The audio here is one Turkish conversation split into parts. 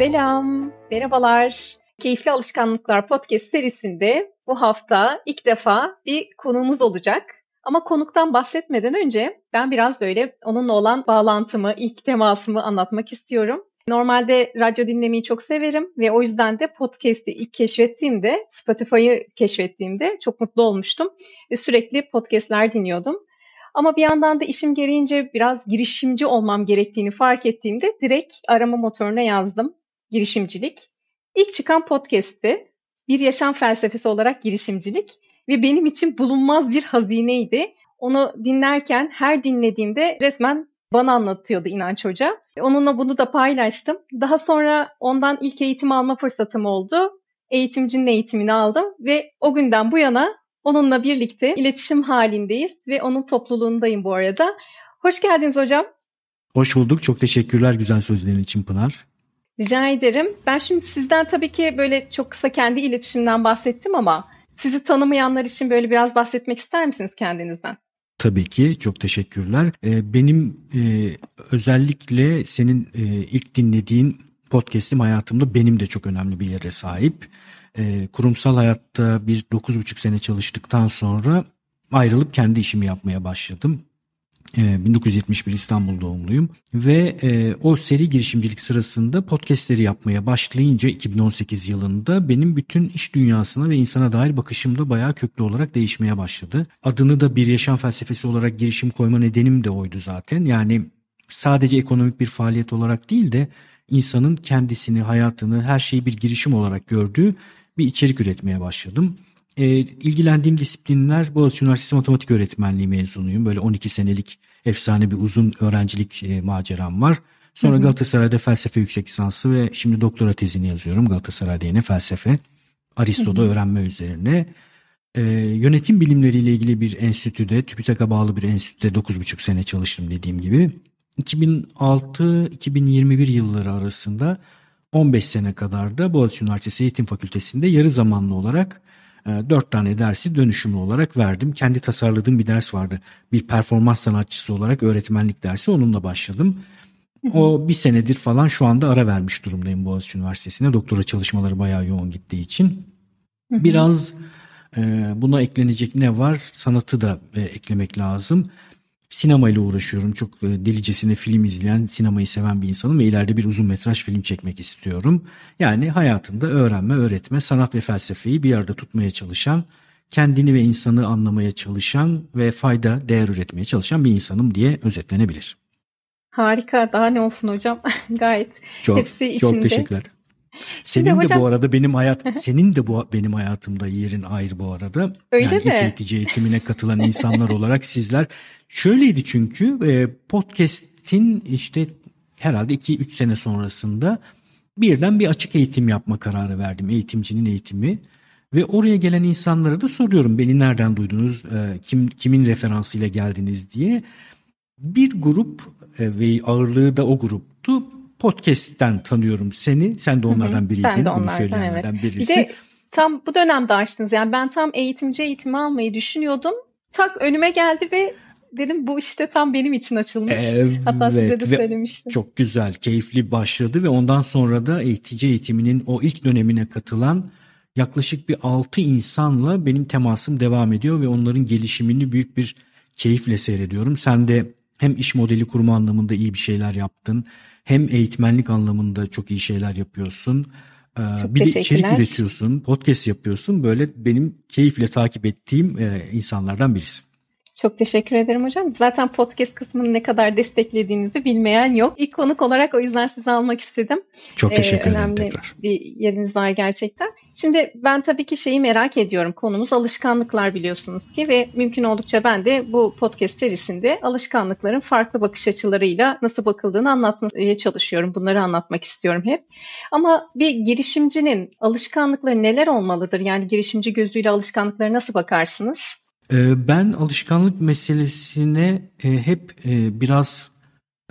Selam, merhabalar. Keyifli Alışkanlıklar Podcast serisinde bu hafta ilk defa bir konuğumuz olacak. Ama konuktan bahsetmeden önce ben biraz böyle onunla olan bağlantımı, ilk temasımı anlatmak istiyorum. Normalde radyo dinlemeyi çok severim ve o yüzden de podcast'i ilk keşfettiğimde, Spotify'ı keşfettiğimde çok mutlu olmuştum. Ve sürekli podcast'ler dinliyordum. Ama bir yandan da işim gereğince biraz girişimci olmam gerektiğini fark ettiğimde direkt arama motoruna yazdım girişimcilik. İlk çıkan podcast'ti. Bir yaşam felsefesi olarak girişimcilik ve benim için bulunmaz bir hazineydi. Onu dinlerken her dinlediğimde resmen bana anlatıyordu İnanç Hoca. Onunla bunu da paylaştım. Daha sonra ondan ilk eğitim alma fırsatım oldu. Eğitimcinin eğitimini aldım ve o günden bu yana onunla birlikte iletişim halindeyiz ve onun topluluğundayım bu arada. Hoş geldiniz hocam. Hoş bulduk. Çok teşekkürler güzel sözlerin için Pınar. Rica ederim. Ben şimdi sizden tabii ki böyle çok kısa kendi iletişimden bahsettim ama sizi tanımayanlar için böyle biraz bahsetmek ister misiniz kendinizden? Tabii ki çok teşekkürler. Ee, benim e, özellikle senin e, ilk dinlediğin podcast'im hayatımda benim de çok önemli bir yere sahip. Ee, kurumsal hayatta bir 9,5 sene çalıştıktan sonra ayrılıp kendi işimi yapmaya başladım. 1971 ee, İstanbul doğumluyum ve e, o seri girişimcilik sırasında podcastleri yapmaya başlayınca 2018 yılında benim bütün iş dünyasına ve insana dair bakışım da bayağı köklü olarak değişmeye başladı. Adını da bir yaşam felsefesi olarak girişim koyma nedenim de oydu zaten. Yani sadece ekonomik bir faaliyet olarak değil de insanın kendisini, hayatını, her şeyi bir girişim olarak gördüğü bir içerik üretmeye başladım. E, ilgilendiğim disiplinler Boğaziçi Üniversitesi Matematik Öğretmenliği mezunuyum. Böyle 12 senelik efsane bir uzun öğrencilik e, maceram var. Sonra Galatasaray'da felsefe yüksek lisansı ve şimdi doktora tezini yazıyorum. Galatasaray'da yine felsefe. Aristo'da öğrenme üzerine. E, yönetim bilimleriyle ilgili bir enstitüde, TÜBİTAK'a bağlı bir enstitüde 9,5 sene çalıştım dediğim gibi. 2006-2021 yılları arasında 15 sene kadar da Boğaziçi Üniversitesi Eğitim Fakültesi'nde yarı zamanlı olarak dört tane dersi dönüşümlü olarak verdim. Kendi tasarladığım bir ders vardı. Bir performans sanatçısı olarak öğretmenlik dersi onunla başladım. O bir senedir falan şu anda ara vermiş durumdayım Boğaziçi Üniversitesi'ne. Doktora çalışmaları bayağı yoğun gittiği için. Biraz e, buna eklenecek ne var? Sanatı da e, eklemek lazım sinema ile uğraşıyorum. Çok e, delicesine film izleyen, sinemayı seven bir insanım ve ileride bir uzun metraj film çekmek istiyorum. Yani hayatında öğrenme, öğretme, sanat ve felsefeyi bir arada tutmaya çalışan, kendini ve insanı anlamaya çalışan ve fayda, değer üretmeye çalışan bir insanım diye özetlenebilir. Harika. Daha ne olsun hocam? Gayet çok, hepsi içinde. Çok teşekkürler. Senin de, hocam... bu arada benim hayat senin de bu benim hayatımda yerin ayrı bu arada. Öyle yani mi? ilk eğitici eğitimine katılan insanlar olarak sizler şöyleydi çünkü e, podcast'in işte herhalde 2-3 sene sonrasında birden bir açık eğitim yapma kararı verdim. Eğitimcinin eğitimi ve oraya gelen insanlara da soruyorum beni nereden duydunuz, e, kim kimin referansıyla geldiniz diye. Bir grup e, ve ağırlığı da o gruptu podcast'ten tanıyorum seni. Sen de onlardan biriydin. Ben de onlardan, söyleyenlerden evet. birisi. Bir de tam bu dönemde açtınız. Yani ben tam eğitimci eğitimi almayı düşünüyordum. Tak önüme geldi ve dedim bu işte tam benim için açılmış. Evet, Hatta size de söylemiştim. Çok güzel, keyifli başladı ve ondan sonra da eğitici eğitiminin o ilk dönemine katılan yaklaşık bir 6 insanla benim temasım devam ediyor ve onların gelişimini büyük bir keyifle seyrediyorum. Sen de hem iş modeli kurma anlamında iyi bir şeyler yaptın hem eğitmenlik anlamında çok iyi şeyler yapıyorsun. Çok bir de içerik üretiyorsun, podcast yapıyorsun. Böyle benim keyifle takip ettiğim insanlardan birisi. Çok teşekkür ederim hocam. Zaten podcast kısmını ne kadar desteklediğinizi bilmeyen yok. İlk konuk olarak o yüzden sizi almak istedim. Çok teşekkür ee, ederim tekrar. bir yeriniz var gerçekten. Şimdi ben tabii ki şeyi merak ediyorum. Konumuz alışkanlıklar biliyorsunuz ki ve mümkün oldukça ben de bu podcast serisinde alışkanlıkların farklı bakış açılarıyla nasıl bakıldığını anlatmaya çalışıyorum. Bunları anlatmak istiyorum hep. Ama bir girişimcinin alışkanlıkları neler olmalıdır? Yani girişimci gözüyle alışkanlıkları nasıl bakarsınız? Ee, ben alışkanlık meselesine e, hep e, biraz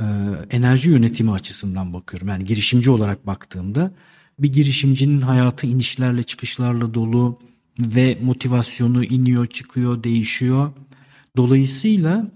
e, enerji yönetimi açısından bakıyorum. Yani girişimci olarak baktığımda bir girişimcinin hayatı inişlerle çıkışlarla dolu ve motivasyonu iniyor, çıkıyor, değişiyor. Dolayısıyla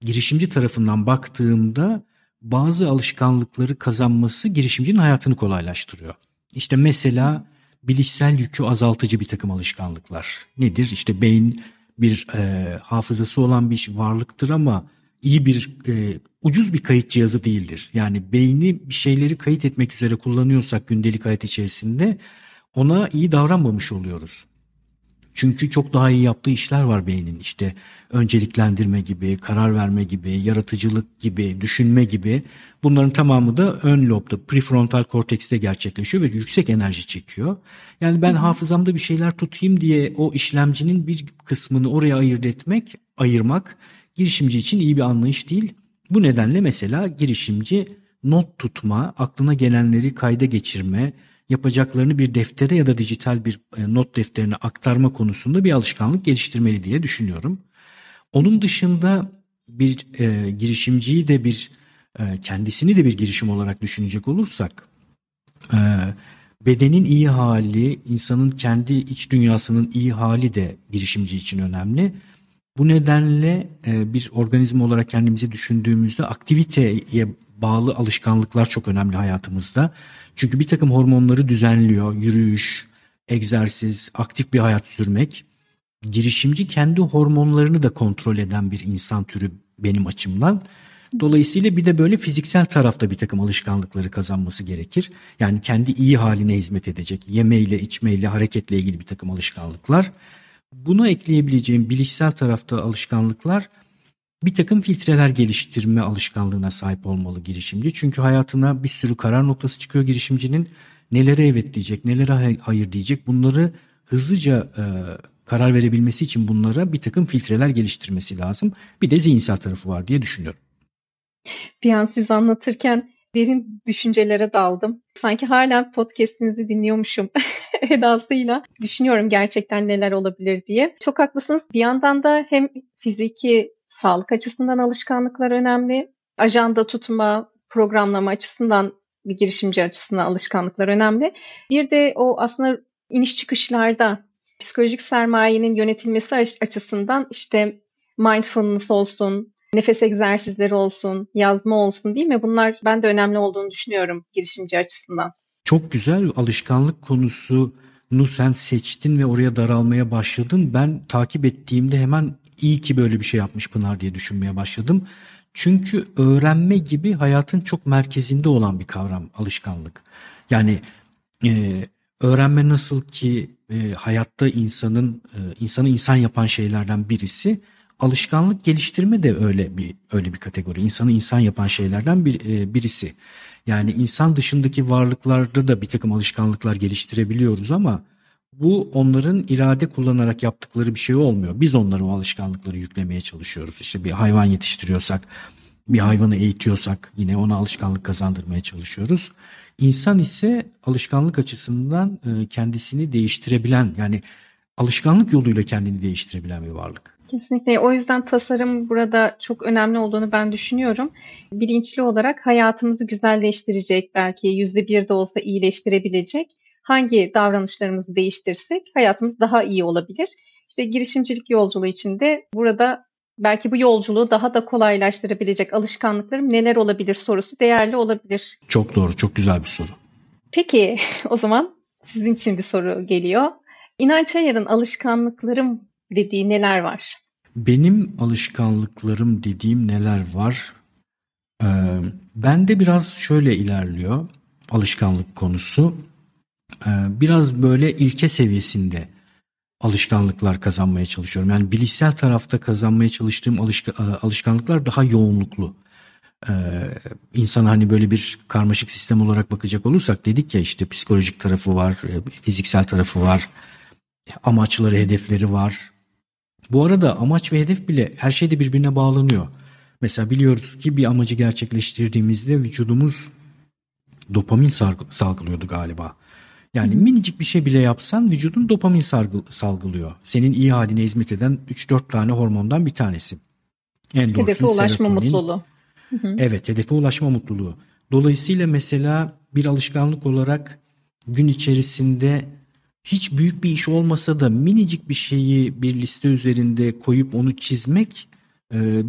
girişimci tarafından baktığımda bazı alışkanlıkları kazanması girişimcinin hayatını kolaylaştırıyor. İşte mesela bilişsel yükü azaltıcı bir takım alışkanlıklar. Nedir? İşte beyin bir e, hafızası olan bir varlıktır ama iyi bir e, ucuz bir kayıt cihazı değildir. Yani beyni bir şeyleri kayıt etmek üzere kullanıyorsak gündelik hayat içerisinde ona iyi davranmamış oluyoruz. Çünkü çok daha iyi yaptığı işler var beynin işte önceliklendirme gibi, karar verme gibi, yaratıcılık gibi, düşünme gibi bunların tamamı da ön lobda prefrontal kortekste gerçekleşiyor ve yüksek enerji çekiyor. Yani ben hafızamda bir şeyler tutayım diye o işlemcinin bir kısmını oraya ayırt etmek, ayırmak girişimci için iyi bir anlayış değil. Bu nedenle mesela girişimci not tutma, aklına gelenleri kayda geçirme, yapacaklarını bir deftere ya da dijital bir e, not defterine aktarma konusunda bir alışkanlık geliştirmeli diye düşünüyorum. Onun dışında bir e, girişimciyi de bir e, kendisini de bir girişim olarak düşünecek olursak e, bedenin iyi hali, insanın kendi iç dünyasının iyi hali de girişimci için önemli. Bu nedenle e, bir organizma olarak kendimizi düşündüğümüzde aktiviteye bağlı alışkanlıklar çok önemli hayatımızda. Çünkü bir takım hormonları düzenliyor. Yürüyüş, egzersiz, aktif bir hayat sürmek. Girişimci kendi hormonlarını da kontrol eden bir insan türü benim açımdan. Dolayısıyla bir de böyle fiziksel tarafta bir takım alışkanlıkları kazanması gerekir. Yani kendi iyi haline hizmet edecek yemeyle, içmeyle, hareketle ilgili bir takım alışkanlıklar. Buna ekleyebileceğim bilişsel tarafta alışkanlıklar bir takım filtreler geliştirme alışkanlığına sahip olmalı girişimci. Çünkü hayatına bir sürü karar noktası çıkıyor girişimcinin. Nelere evet diyecek, nelere hayır diyecek bunları hızlıca e, karar verebilmesi için bunlara bir takım filtreler geliştirmesi lazım. Bir de zihinsel tarafı var diye düşünüyorum. Bir an siz anlatırken derin düşüncelere daldım. Sanki hala podcast'inizi dinliyormuşum edasıyla. Düşünüyorum gerçekten neler olabilir diye. Çok haklısınız. Bir yandan da hem fiziki sağlık açısından alışkanlıklar önemli. Ajanda tutma, programlama açısından bir girişimci açısından alışkanlıklar önemli. Bir de o aslında iniş çıkışlarda psikolojik sermayenin yönetilmesi açısından işte mindfulness olsun, nefes egzersizleri olsun, yazma olsun değil mi? Bunlar ben de önemli olduğunu düşünüyorum girişimci açısından. Çok güzel alışkanlık konusunu sen seçtin ve oraya daralmaya başladın. Ben takip ettiğimde hemen iyi ki böyle bir şey yapmış Pınar diye düşünmeye başladım. Çünkü öğrenme gibi hayatın çok merkezinde olan bir kavram alışkanlık. Yani e, öğrenme nasıl ki e, hayatta insanın e, insanı insan yapan şeylerden birisi alışkanlık geliştirme de öyle bir öyle bir kategori. İnsanı insan yapan şeylerden bir e, birisi. Yani insan dışındaki varlıklarda da bir takım alışkanlıklar geliştirebiliyoruz ama bu onların irade kullanarak yaptıkları bir şey olmuyor. Biz onlara o alışkanlıkları yüklemeye çalışıyoruz. İşte bir hayvan yetiştiriyorsak, bir hayvanı eğitiyorsak yine ona alışkanlık kazandırmaya çalışıyoruz. İnsan ise alışkanlık açısından e, kendisini değiştirebilen yani alışkanlık yoluyla kendini değiştirebilen bir varlık. Kesinlikle. O yüzden tasarım burada çok önemli olduğunu ben düşünüyorum. Bilinçli olarak hayatımızı güzelleştirecek, belki yüzde bir de olsa iyileştirebilecek hangi davranışlarımızı değiştirsek hayatımız daha iyi olabilir. İşte girişimcilik yolculuğu içinde burada belki bu yolculuğu daha da kolaylaştırabilecek alışkanlıklarım neler olabilir sorusu değerli olabilir. Çok doğru, çok güzel bir soru. Peki o zaman sizin için bir soru geliyor. İnanç Ayar'ın alışkanlıklarım dediği neler var? Benim alışkanlıklarım dediğim neler var? Ee, ben de biraz şöyle ilerliyor alışkanlık konusu. Ee, biraz böyle ilke seviyesinde alışkanlıklar kazanmaya çalışıyorum. Yani bilişsel tarafta kazanmaya çalıştığım e, alışkanlıklar daha yoğunluklu. Ee, insan hani böyle bir karmaşık sistem olarak bakacak olursak dedik ya işte psikolojik tarafı var, e, fiziksel tarafı var, amaçları, hedefleri var. Bu arada amaç ve hedef bile her şeyde birbirine bağlanıyor. Mesela biliyoruz ki bir amacı gerçekleştirdiğimizde vücudumuz dopamin salgılıyordu galiba. Yani minicik bir şey bile yapsan vücudun dopamin salgılıyor. Senin iyi haline hizmet eden 3-4 tane hormondan bir tanesi. Endorfin, hedefe ulaşma serotonin. mutluluğu. Evet hedefe ulaşma mutluluğu. Dolayısıyla mesela bir alışkanlık olarak gün içerisinde hiç büyük bir iş olmasa da minicik bir şeyi bir liste üzerinde koyup onu çizmek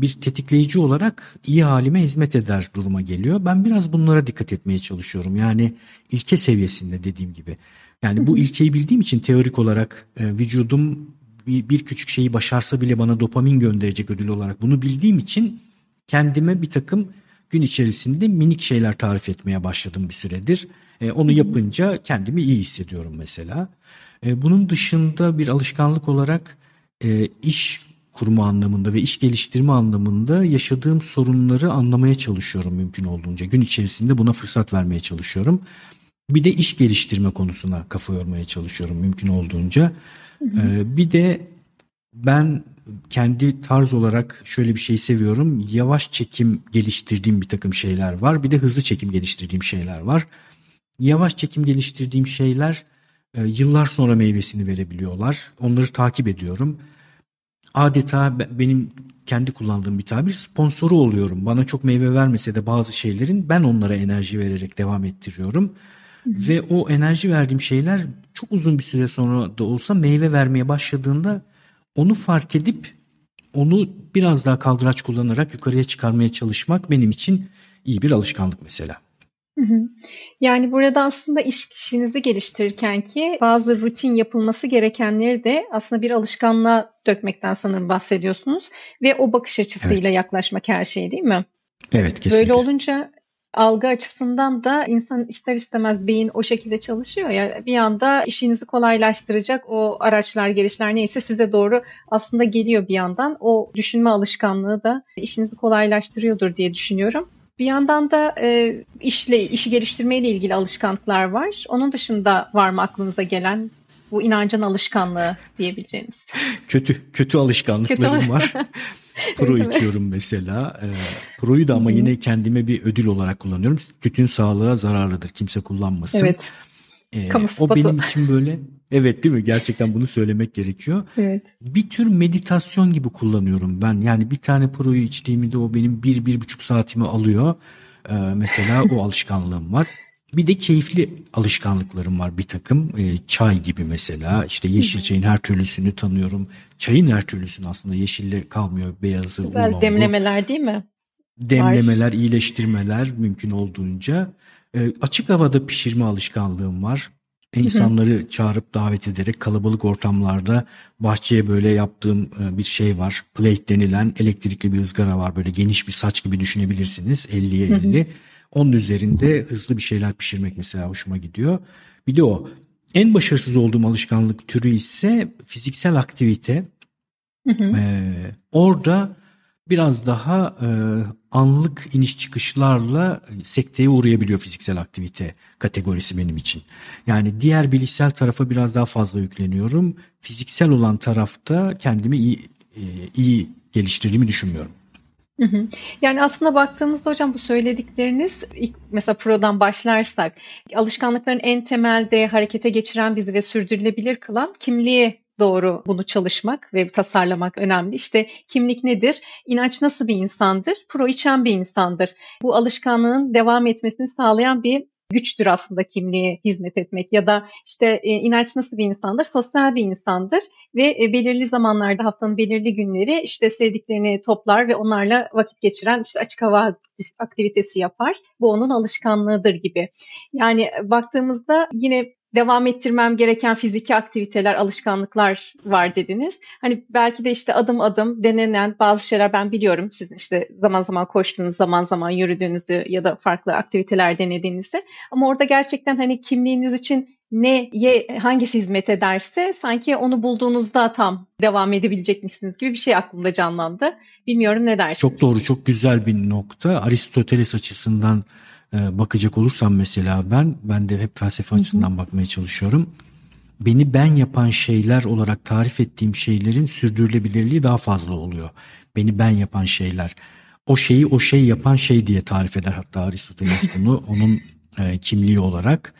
bir tetikleyici olarak iyi halime hizmet eder duruma geliyor. Ben biraz bunlara dikkat etmeye çalışıyorum. Yani ilke seviyesinde dediğim gibi. Yani bu ilkeyi bildiğim için teorik olarak e, vücudum bir, bir küçük şeyi başarsa bile bana dopamin gönderecek ödül olarak bunu bildiğim için kendime bir takım gün içerisinde minik şeyler tarif etmeye başladım bir süredir. E, onu yapınca kendimi iyi hissediyorum mesela. E, bunun dışında bir alışkanlık olarak e, iş kurma anlamında ve iş geliştirme anlamında yaşadığım sorunları anlamaya çalışıyorum mümkün olduğunca. Gün içerisinde buna fırsat vermeye çalışıyorum. Bir de iş geliştirme konusuna kafa yormaya çalışıyorum mümkün olduğunca. Ee, bir de ben kendi tarz olarak şöyle bir şey seviyorum. Yavaş çekim geliştirdiğim bir takım şeyler var. Bir de hızlı çekim geliştirdiğim şeyler var. Yavaş çekim geliştirdiğim şeyler e, yıllar sonra meyvesini verebiliyorlar. Onları takip ediyorum. Adeta benim kendi kullandığım bir tabir sponsoru oluyorum. Bana çok meyve vermese de bazı şeylerin ben onlara enerji vererek devam ettiriyorum. Ve o enerji verdiğim şeyler çok uzun bir süre sonra da olsa meyve vermeye başladığında onu fark edip onu biraz daha kaldıraç kullanarak yukarıya çıkarmaya çalışmak benim için iyi bir alışkanlık mesela. Yani burada aslında iş kişinizi geliştirirken ki bazı rutin yapılması gerekenleri de aslında bir alışkanlığa dökmekten sanırım bahsediyorsunuz ve o bakış açısıyla evet. yaklaşmak her şeye değil mi? Evet kesinlikle. Böyle olunca algı açısından da insan ister istemez beyin o şekilde çalışıyor ya bir anda işinizi kolaylaştıracak o araçlar gelişler neyse size doğru aslında geliyor bir yandan o düşünme alışkanlığı da işinizi kolaylaştırıyordur diye düşünüyorum. Bir yandan da e, işle işi geliştirmeyle ilgili alışkanlıklar var. Onun dışında var mı aklınıza gelen bu inancın alışkanlığı diyebileceğiniz? Kötü kötü alışkanlıklarım kötü. var. Pro evet, içiyorum mesela. E, pro'yu da ama Hı-hı. yine kendime bir ödül olarak kullanıyorum. Tütün sağlığa zararlıdır. Kimse kullanmasın. Evet. E, o benim için böyle evet değil mi? Gerçekten bunu söylemek gerekiyor. Evet. Bir tür meditasyon gibi kullanıyorum ben. Yani bir tane pro'yu içtiğimde o benim bir, bir buçuk saatimi alıyor. E, mesela o alışkanlığım var. Bir de keyifli alışkanlıklarım var bir takım. E, çay gibi mesela. İşte yeşil çayın her türlüsünü tanıyorum. Çayın her türlüsünü aslında yeşille kalmıyor. Beyazı, Güzel demlemeler değil mi? Demlemeler, var. iyileştirmeler mümkün olduğunca. E, açık havada pişirme alışkanlığım var. İnsanları çağırıp davet ederek kalabalık ortamlarda bahçeye böyle yaptığım e, bir şey var. Plate denilen elektrikli bir ızgara var. Böyle geniş bir saç gibi düşünebilirsiniz. 50'ye 50. Onun üzerinde hızlı bir şeyler pişirmek mesela hoşuma gidiyor. Bir de o. En başarısız olduğum alışkanlık türü ise fiziksel aktivite. Ee, orada biraz daha e, anlık iniş çıkışlarla sekteye uğrayabiliyor fiziksel aktivite kategorisi benim için. Yani diğer bilişsel tarafa biraz daha fazla yükleniyorum. Fiziksel olan tarafta kendimi iyi, e, iyi geliştirdiğimi düşünmüyorum. Yani aslında baktığımızda hocam bu söyledikleriniz ilk mesela prodan başlarsak alışkanlıkların en temelde harekete geçiren bizi ve sürdürülebilir kılan kimliği doğru bunu çalışmak ve tasarlamak önemli. İşte kimlik nedir? İnanç nasıl bir insandır? Pro içen bir insandır. Bu alışkanlığın devam etmesini sağlayan bir güçtür aslında kimliğe hizmet etmek ya da işte e, inanç nasıl bir insandır? Sosyal bir insandır ve e, belirli zamanlarda haftanın belirli günleri işte sevdiklerini toplar ve onlarla vakit geçiren işte açık hava aktivitesi yapar. Bu onun alışkanlığıdır gibi. Yani baktığımızda yine devam ettirmem gereken fiziki aktiviteler, alışkanlıklar var dediniz. Hani belki de işte adım adım denenen bazı şeyler ben biliyorum. Sizin işte zaman zaman koştuğunuz, zaman zaman yürüdüğünüzü ya da farklı aktiviteler denediğinizde. Ama orada gerçekten hani kimliğiniz için neye hangisi hizmet ederse sanki onu bulduğunuzda tam devam edebilecekmişsiniz gibi bir şey aklımda canlandı. Bilmiyorum ne dersiniz? Çok doğru, çok güzel bir nokta. Aristoteles açısından bakacak olursam mesela ben, ben de hep felsefe açısından bakmaya çalışıyorum. Beni ben yapan şeyler olarak tarif ettiğim şeylerin sürdürülebilirliği daha fazla oluyor. Beni ben yapan şeyler. O şeyi o şey yapan şey diye tarif eder hatta Aristoteles bunu onun e, kimliği olarak,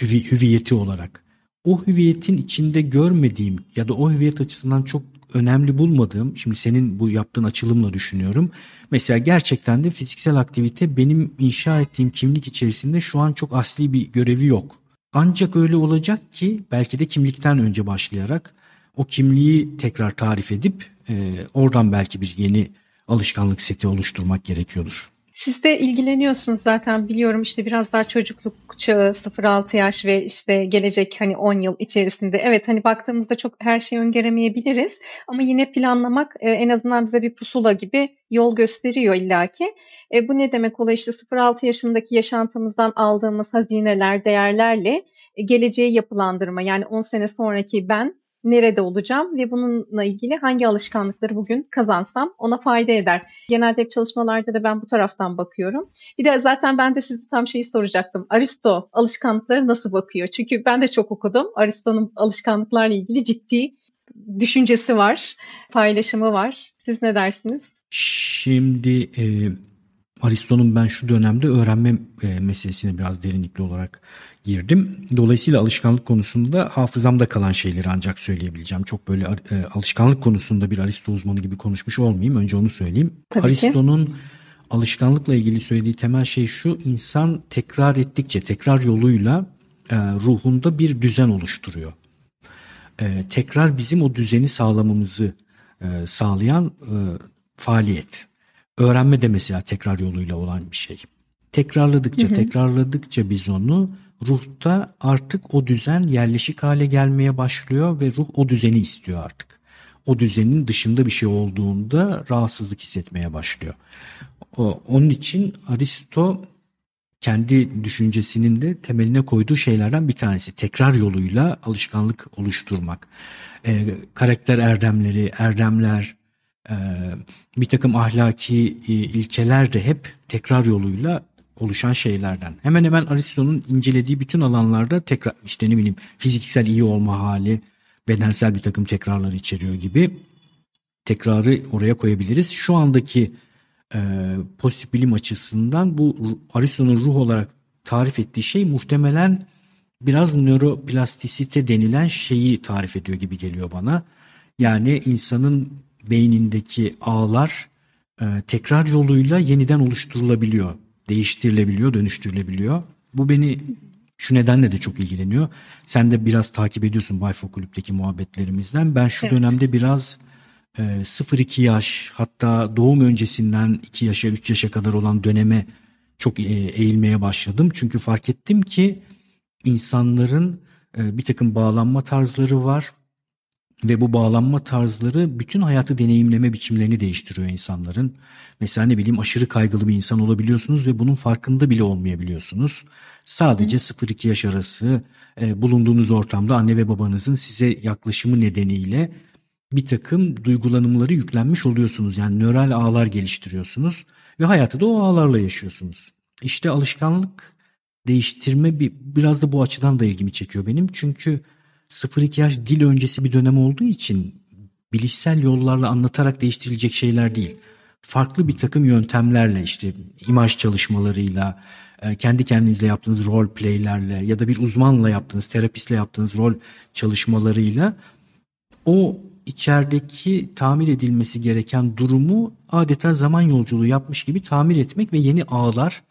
hüvi, hüviyeti olarak. O hüviyetin içinde görmediğim ya da o hüviyet açısından çok önemli bulmadığım, şimdi senin bu yaptığın açılımla düşünüyorum. Mesela gerçekten de fiziksel aktivite benim inşa ettiğim kimlik içerisinde şu an çok asli bir görevi yok. Ancak öyle olacak ki belki de kimlikten önce başlayarak o kimliği tekrar tarif edip e, oradan belki bir yeni alışkanlık seti oluşturmak gerekiyordur. Siz de ilgileniyorsunuz zaten biliyorum. İşte biraz daha çocukluk çağı 0-6 yaş ve işte gelecek hani 10 yıl içerisinde. Evet hani baktığımızda çok her şeyi öngöremeyebiliriz. Ama yine planlamak e, en azından bize bir pusula gibi yol gösteriyor illaki. E, bu ne demek oluyor? İşte 0-6 yaşındaki yaşantımızdan aldığımız hazineler, değerlerle e, geleceği yapılandırma. Yani 10 sene sonraki ben nerede olacağım ve bununla ilgili hangi alışkanlıkları bugün kazansam ona fayda eder. Genelde hep çalışmalarda da ben bu taraftan bakıyorum. Bir de zaten ben de size tam şeyi soracaktım. Aristo alışkanlıkları nasıl bakıyor? Çünkü ben de çok okudum. Aristo'nun alışkanlıklarla ilgili ciddi düşüncesi var, paylaşımı var. Siz ne dersiniz? Şimdi e, Aristo'nun ben şu dönemde öğrenme e, meselesine biraz derinlikli olarak girdim. Dolayısıyla alışkanlık konusunda hafızamda kalan şeyleri ancak söyleyebileceğim. Çok böyle e, alışkanlık konusunda bir Aristo uzmanı gibi konuşmuş olmayayım. Önce onu söyleyeyim. Aristo'nun alışkanlıkla ilgili söylediği temel şey şu. insan tekrar ettikçe, tekrar yoluyla e, ruhunda bir düzen oluşturuyor. E, tekrar bizim o düzeni sağlamamızı e, sağlayan e, faaliyet. Öğrenme de mesela tekrar yoluyla olan bir şey. Tekrarladıkça hı hı. tekrarladıkça biz onu ruhta artık o düzen yerleşik hale gelmeye başlıyor ve ruh o düzeni istiyor artık. O düzenin dışında bir şey olduğunda rahatsızlık hissetmeye başlıyor. Onun için Aristo kendi düşüncesinin de temeline koyduğu şeylerden bir tanesi tekrar yoluyla alışkanlık oluşturmak. E, karakter erdemleri, erdemler, e, bir takım ahlaki e, ilkeler de hep tekrar yoluyla oluşan şeylerden. Hemen hemen Aristo'nun incelediği bütün alanlarda tekrar işte ne bileyim fiziksel iyi olma hali, bedensel bir takım tekrarlar içeriyor gibi tekrarı oraya koyabiliriz. Şu andaki e, pozitif bilim açısından bu Aristo'nun ruh olarak tarif ettiği şey muhtemelen biraz nöroplastisite denilen şeyi tarif ediyor gibi geliyor bana. Yani insanın beynindeki ağlar e, tekrar yoluyla yeniden oluşturulabiliyor değiştirilebiliyor, dönüştürülebiliyor. Bu beni şu nedenle de çok ilgileniyor. Sen de biraz takip ediyorsun Bayfo Kulüp'teki muhabbetlerimizden. Ben şu evet. dönemde biraz e, 0-2 yaş hatta doğum öncesinden 2 yaşa 3 yaşa kadar olan döneme çok e, eğilmeye başladım. Çünkü fark ettim ki insanların e, bir takım bağlanma tarzları var ve bu bağlanma tarzları bütün hayatı deneyimleme biçimlerini değiştiriyor insanların. Mesela ne bileyim aşırı kaygılı bir insan olabiliyorsunuz ve bunun farkında bile olmayabiliyorsunuz. Sadece 0-2 yaş arası e, bulunduğunuz ortamda anne ve babanızın size yaklaşımı nedeniyle bir takım duygulanımları yüklenmiş oluyorsunuz. Yani nöral ağlar geliştiriyorsunuz ve hayatı da o ağlarla yaşıyorsunuz. İşte alışkanlık değiştirme bir, biraz da bu açıdan da ilgimi çekiyor benim. Çünkü 0-2 yaş dil öncesi bir dönem olduğu için bilişsel yollarla anlatarak değiştirilecek şeyler değil. Farklı bir takım yöntemlerle işte imaj çalışmalarıyla, e, kendi kendinizle yaptığınız rol playlerle ya da bir uzmanla yaptığınız, terapistle yaptığınız rol çalışmalarıyla o içerideki tamir edilmesi gereken durumu adeta zaman yolculuğu yapmış gibi tamir etmek ve yeni ağlar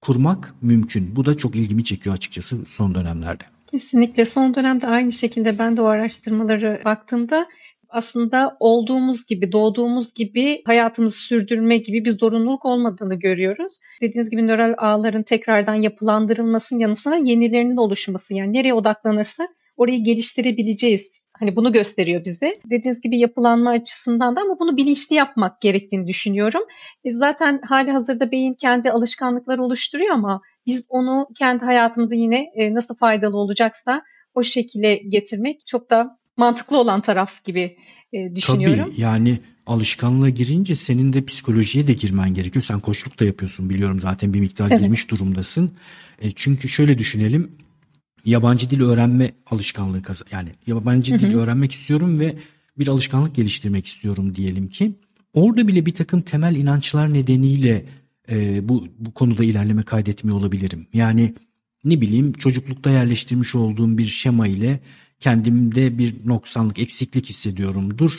kurmak mümkün. Bu da çok ilgimi çekiyor açıkçası son dönemlerde. Kesinlikle son dönemde aynı şekilde ben de o araştırmaları baktığımda aslında olduğumuz gibi, doğduğumuz gibi hayatımızı sürdürme gibi bir zorunluluk olmadığını görüyoruz. Dediğiniz gibi nöral ağların tekrardan yapılandırılmasının yanı sıra yenilerinin oluşması. Yani nereye odaklanırsa orayı geliştirebileceğiz. Hani bunu gösteriyor bize. Dediğiniz gibi yapılanma açısından da ama bunu bilinçli yapmak gerektiğini düşünüyorum. E zaten hali hazırda beyin kendi alışkanlıkları oluşturuyor ama biz onu kendi hayatımızı yine e, nasıl faydalı olacaksa o şekilde getirmek çok da mantıklı olan taraf gibi e, düşünüyorum. Tabii yani alışkanlığa girince senin de psikolojiye de girmen gerekiyor. Sen koçluk da yapıyorsun biliyorum zaten bir miktar evet. girmiş durumdasın. E, çünkü şöyle düşünelim yabancı dil öğrenme alışkanlığı yani yabancı hı hı. dil öğrenmek istiyorum ve bir alışkanlık geliştirmek istiyorum diyelim ki orada bile bir takım temel inançlar nedeniyle e, bu, bu konuda ilerleme kaydetmiyor olabilirim. Yani ne bileyim çocuklukta yerleştirmiş olduğum bir şema ile kendimde bir noksanlık, eksiklik hissediyorumdur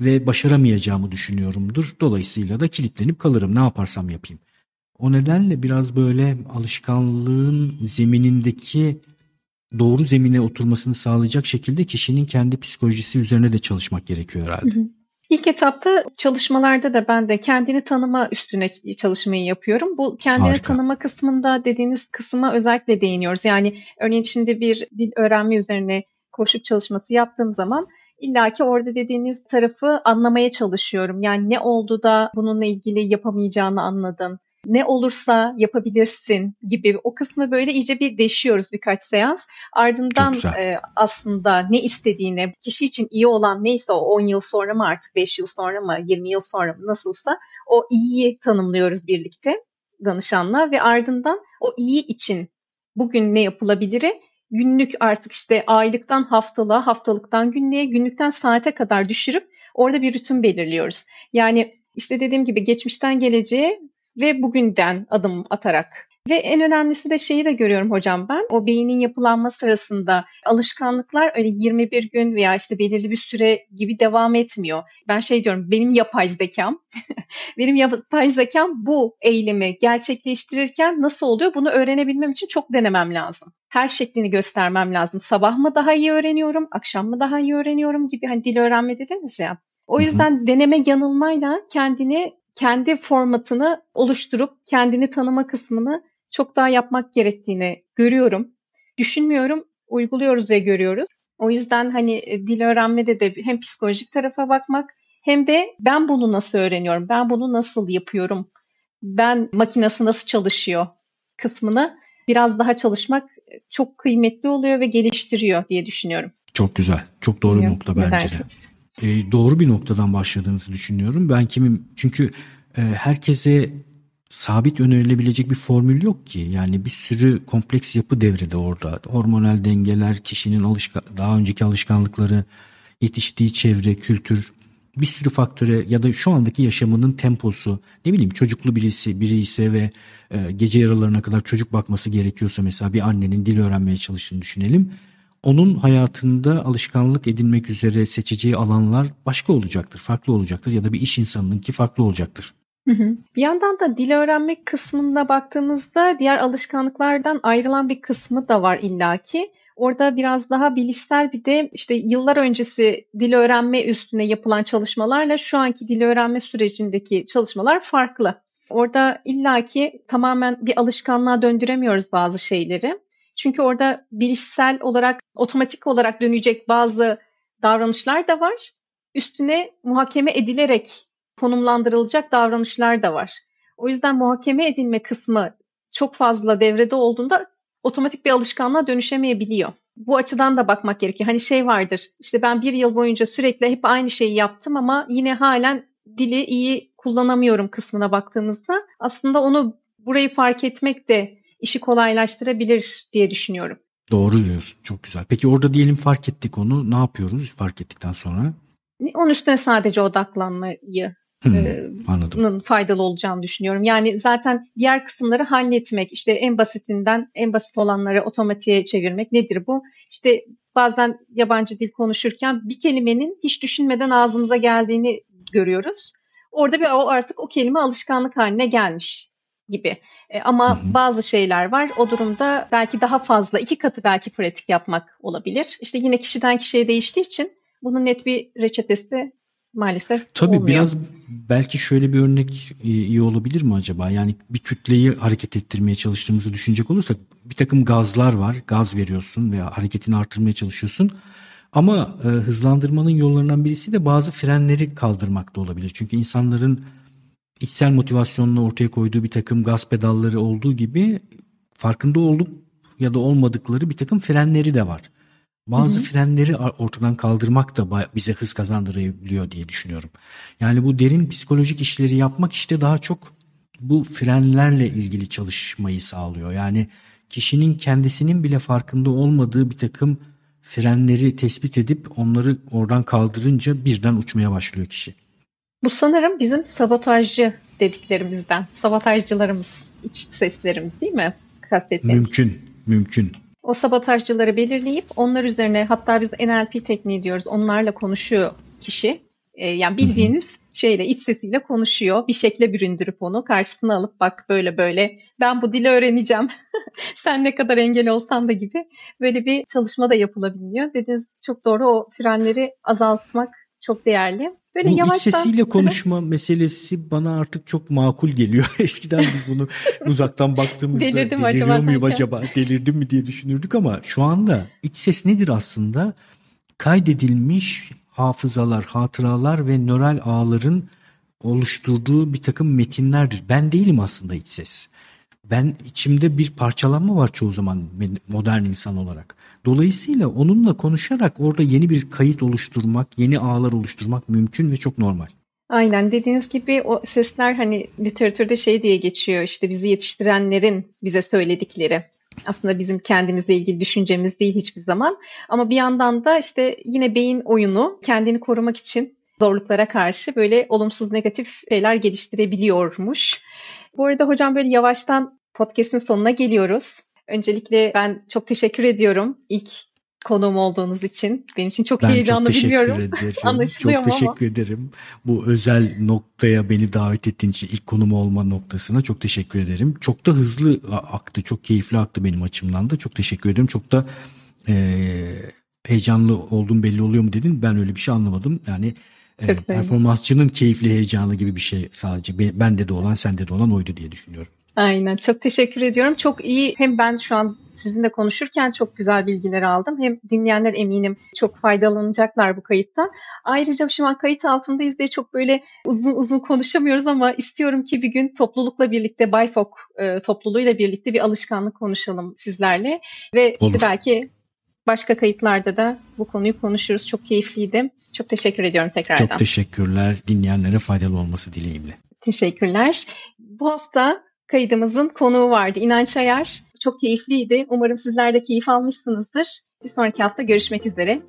ve başaramayacağımı düşünüyorumdur. Dolayısıyla da kilitlenip kalırım ne yaparsam yapayım. O nedenle biraz böyle alışkanlığın zeminindeki doğru zemine oturmasını sağlayacak şekilde kişinin kendi psikolojisi üzerine de çalışmak gerekiyor herhalde. İlk etapta çalışmalarda da ben de kendini tanıma üstüne çalışmayı yapıyorum. Bu kendini Harika. tanıma kısmında dediğiniz kısma özellikle değiniyoruz. Yani örneğin şimdi bir dil öğrenme üzerine koşuk çalışması yaptığım zaman İlla ki orada dediğiniz tarafı anlamaya çalışıyorum. Yani ne oldu da bununla ilgili yapamayacağını anladın. Ne olursa yapabilirsin gibi o kısmı böyle iyice bir deşiyoruz birkaç seans. Ardından e, aslında ne istediğini, kişi için iyi olan neyse o 10 yıl sonra mı artık 5 yıl sonra mı 20 yıl sonra mı nasılsa o iyiyi tanımlıyoruz birlikte danışanla ve ardından o iyi için bugün ne yapılabiliri günlük artık işte aylıktan haftalığa, haftalıktan günlüğe, günlükten saate kadar düşürüp orada bir rutin belirliyoruz. Yani işte dediğim gibi geçmişten geleceğe ve bugünden adım atarak ve en önemlisi de şeyi de görüyorum hocam ben. O beynin yapılanma sırasında alışkanlıklar öyle 21 gün veya işte belirli bir süre gibi devam etmiyor. Ben şey diyorum benim yapay zekam, benim yapay zekam bu eylemi gerçekleştirirken nasıl oluyor bunu öğrenebilmem için çok denemem lazım. Her şeklini göstermem lazım. Sabah mı daha iyi öğreniyorum, akşam mı daha iyi öğreniyorum gibi hani dil öğrenme dediniz ya. O yüzden deneme yanılmayla kendini kendi formatını oluşturup kendini tanıma kısmını çok daha yapmak gerektiğini görüyorum. Düşünmüyorum, uyguluyoruz ve görüyoruz. O yüzden hani e, dil öğrenmede de hem psikolojik tarafa bakmak hem de ben bunu nasıl öğreniyorum, ben bunu nasıl yapıyorum, ben makinası nasıl çalışıyor kısmını biraz daha çalışmak çok kıymetli oluyor ve geliştiriyor diye düşünüyorum. Çok güzel, çok doğru Bilmiyorum, nokta bence de. E, doğru bir noktadan başladığınızı düşünüyorum. Ben kimim çünkü e, herkese sabit önerilebilecek bir formül yok ki. Yani bir sürü kompleks yapı devrede orada. Hormonal dengeler, kişinin alışka daha önceki alışkanlıkları, yetiştiği çevre, kültür, bir sürü faktöre ya da şu andaki yaşamının temposu, ne bileyim çocuklu birisi biri ise ve e, gece yaralarına kadar çocuk bakması gerekiyorsa mesela bir annenin dil öğrenmeye çalıştığını düşünelim. Onun hayatında alışkanlık edinmek üzere seçeceği alanlar başka olacaktır, farklı olacaktır ya da bir iş insanının ki farklı olacaktır. Bir yandan da dil öğrenmek kısmında baktığımızda diğer alışkanlıklardan ayrılan bir kısmı da var illaki. Orada biraz daha bilişsel bir de işte yıllar öncesi dil öğrenme üstüne yapılan çalışmalarla şu anki dil öğrenme sürecindeki çalışmalar farklı. Orada illaki tamamen bir alışkanlığa döndüremiyoruz bazı şeyleri. Çünkü orada bilişsel olarak otomatik olarak dönecek bazı davranışlar da var. Üstüne muhakeme edilerek konumlandırılacak davranışlar da var. O yüzden muhakeme edilme kısmı çok fazla devrede olduğunda otomatik bir alışkanlığa dönüşemeyebiliyor. Bu açıdan da bakmak gerekiyor. Hani şey vardır işte ben bir yıl boyunca sürekli hep aynı şeyi yaptım ama yine halen dili iyi kullanamıyorum kısmına baktığımızda aslında onu burayı fark etmek de işi kolaylaştırabilir diye düşünüyorum. Doğru diyorsun. Çok güzel. Peki orada diyelim fark ettik onu. Ne yapıyoruz fark ettikten sonra? Onun üstüne sadece odaklanmayı Hmm, anladım. faydalı olacağını düşünüyorum. Yani zaten diğer kısımları halletmek, işte en basitinden en basit olanları otomatiğe çevirmek nedir bu? İşte bazen yabancı dil konuşurken bir kelimenin hiç düşünmeden ağzımıza geldiğini görüyoruz. Orada bir o artık o kelime alışkanlık haline gelmiş gibi. E, ama hı hı. bazı şeyler var. O durumda belki daha fazla, iki katı belki pratik yapmak olabilir. İşte yine kişiden kişiye değiştiği için bunun net bir reçetesi maalesef Tabii olmuyor. biraz belki şöyle bir örnek e, iyi olabilir mi acaba? Yani bir kütleyi hareket ettirmeye çalıştığımızı düşünecek olursak bir takım gazlar var. Gaz veriyorsun veya hareketini artırmaya çalışıyorsun. Ama e, hızlandırmanın yollarından birisi de bazı frenleri kaldırmak da olabilir. Çünkü insanların içsel motivasyonla ortaya koyduğu bir takım gaz pedalları olduğu gibi farkında olup ya da olmadıkları bir takım frenleri de var. Bazı hı hı. frenleri ortadan kaldırmak da bize hız kazandırabiliyor diye düşünüyorum. Yani bu derin psikolojik işleri yapmak işte daha çok bu frenlerle ilgili çalışmayı sağlıyor. Yani kişinin kendisinin bile farkında olmadığı bir takım frenleri tespit edip onları oradan kaldırınca birden uçmaya başlıyor kişi. Bu sanırım bizim sabotajcı dediklerimizden. Sabotajcılarımız, iç seslerimiz değil mi? Kastettiğimiz. Mümkün, mümkün o sabotajcıları belirleyip onlar üzerine hatta biz NLP tekniği diyoruz. Onlarla konuşuyor kişi. E, yani bildiğiniz şeyle iç sesiyle konuşuyor. Bir şekle büründürüp onu karşısına alıp bak böyle böyle ben bu dili öğreneceğim. Sen ne kadar engel olsan da gibi böyle bir çalışma da yapılabiliyor. Dediğiniz çok doğru o frenleri azaltmak çok değerli. Böyle Bu yavaştan... iç sesiyle konuşma meselesi bana artık çok makul geliyor. Eskiden biz bunu uzaktan baktığımızda delirdim deliriyor muyum acaba, delirdim mi diye düşünürdük ama şu anda iç ses nedir aslında? Kaydedilmiş hafızalar, hatıralar ve nöral ağların oluşturduğu bir takım metinlerdir. Ben değilim aslında iç ses. Ben içimde bir parçalanma var çoğu zaman modern insan olarak. Dolayısıyla onunla konuşarak orada yeni bir kayıt oluşturmak, yeni ağlar oluşturmak mümkün ve çok normal. Aynen dediğiniz gibi o sesler hani literatürde şey diye geçiyor işte bizi yetiştirenlerin bize söyledikleri. Aslında bizim kendimizle ilgili düşüncemiz değil hiçbir zaman. Ama bir yandan da işte yine beyin oyunu kendini korumak için zorluklara karşı böyle olumsuz negatif şeyler geliştirebiliyormuş. Bu arada hocam böyle yavaştan podcast'in sonuna geliyoruz. Öncelikle ben çok teşekkür ediyorum ilk konuğum olduğunuz için. Benim için çok ben heyecanlı çok biliyorum. Ederim. Anlaşılıyor çok teşekkür ama. ederim. Bu özel noktaya beni davet ettiğin için ilk konum olma noktasına çok teşekkür ederim. Çok da hızlı aktı, çok keyifli aktı benim açımdan da. Çok teşekkür ederim. Çok da e, heyecanlı olduğum belli oluyor mu dedin. Ben öyle bir şey anlamadım. Yani e, performansçının keyifli heyecanı gibi bir şey sadece. Bende de olan, sende de olan oydu diye düşünüyorum. Aynen. Çok teşekkür ediyorum. Çok iyi. Hem ben şu an sizinle konuşurken çok güzel bilgiler aldım. Hem dinleyenler eminim çok faydalanacaklar bu kayıttan. Ayrıca şu an kayıt altındayız diye çok böyle uzun uzun konuşamıyoruz ama istiyorum ki bir gün toplulukla birlikte Bayfok e, topluluğuyla birlikte bir alışkanlık konuşalım sizlerle. Ve Olur. işte belki başka kayıtlarda da bu konuyu konuşuruz. Çok keyifliydi. Çok teşekkür ediyorum tekrardan. Çok teşekkürler. Dinleyenlere faydalı olması dileğimle. Teşekkürler. Bu hafta kaydımızın konuğu vardı. İnanç Ayar. Çok keyifliydi. Umarım sizler de keyif almışsınızdır. Bir sonraki hafta görüşmek üzere.